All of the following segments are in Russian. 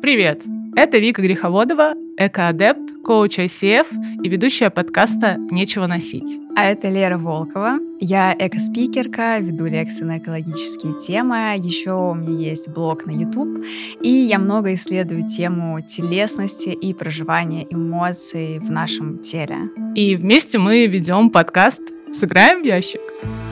Привет! Это Вика Греховодова, экоадепт, коуч ICF и ведущая подкаста «Нечего носить». А это Лера Волкова. Я экоспикерка, веду лекции на экологические темы. Еще у меня есть блог на YouTube. И я много исследую тему телесности и проживания эмоций в нашем теле. И вместе мы ведем подкаст «Сыграем в ящик».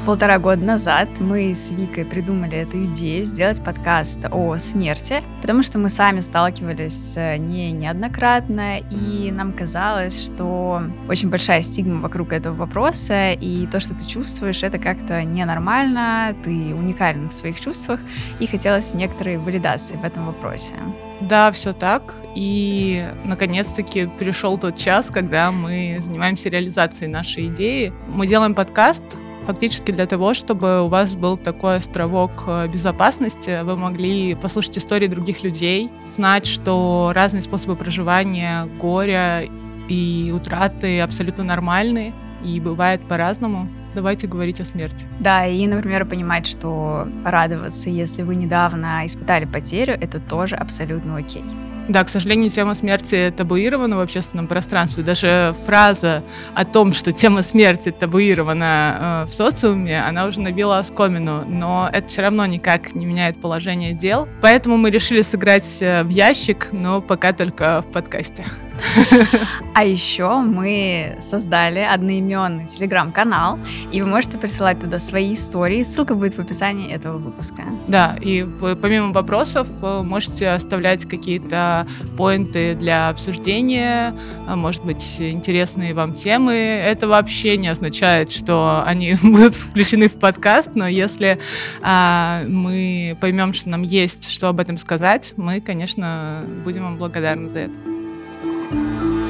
Полтора года назад мы с Викой придумали эту идею сделать подкаст о смерти, потому что мы сами сталкивались с ней неоднократно, и нам казалось, что очень большая стигма вокруг этого вопроса, и то, что ты чувствуешь, это как-то ненормально, ты уникален в своих чувствах, и хотелось некоторой валидации в этом вопросе. Да, все так. И наконец-таки пришел тот час, когда мы занимаемся реализацией нашей идеи. Мы делаем подкаст, фактически для того, чтобы у вас был такой островок э, безопасности, вы могли послушать истории других людей, знать, что разные способы проживания горя и утраты абсолютно нормальны и бывает по-разному. Давайте говорить о смерти. Да, и, например, понимать, что радоваться, если вы недавно испытали потерю, это тоже абсолютно окей. Да, к сожалению, тема смерти табуирована в общественном пространстве. Даже фраза о том, что тема смерти табуирована э, в социуме, она уже набила оскомину, но это все равно никак не меняет положение дел. Поэтому мы решили сыграть э, в ящик, но пока только в подкасте. А еще мы создали одноименный телеграм-канал, и вы можете присылать туда свои истории. Ссылка будет в описании этого выпуска. Да, и вы, помимо вопросов вы можете оставлять какие-то поинты для обсуждения, а, может быть, интересные вам темы. Это вообще не означает, что они будут включены в подкаст, но если а, мы поймем, что нам есть что об этом сказать, мы, конечно, будем вам благодарны за это. Thank you.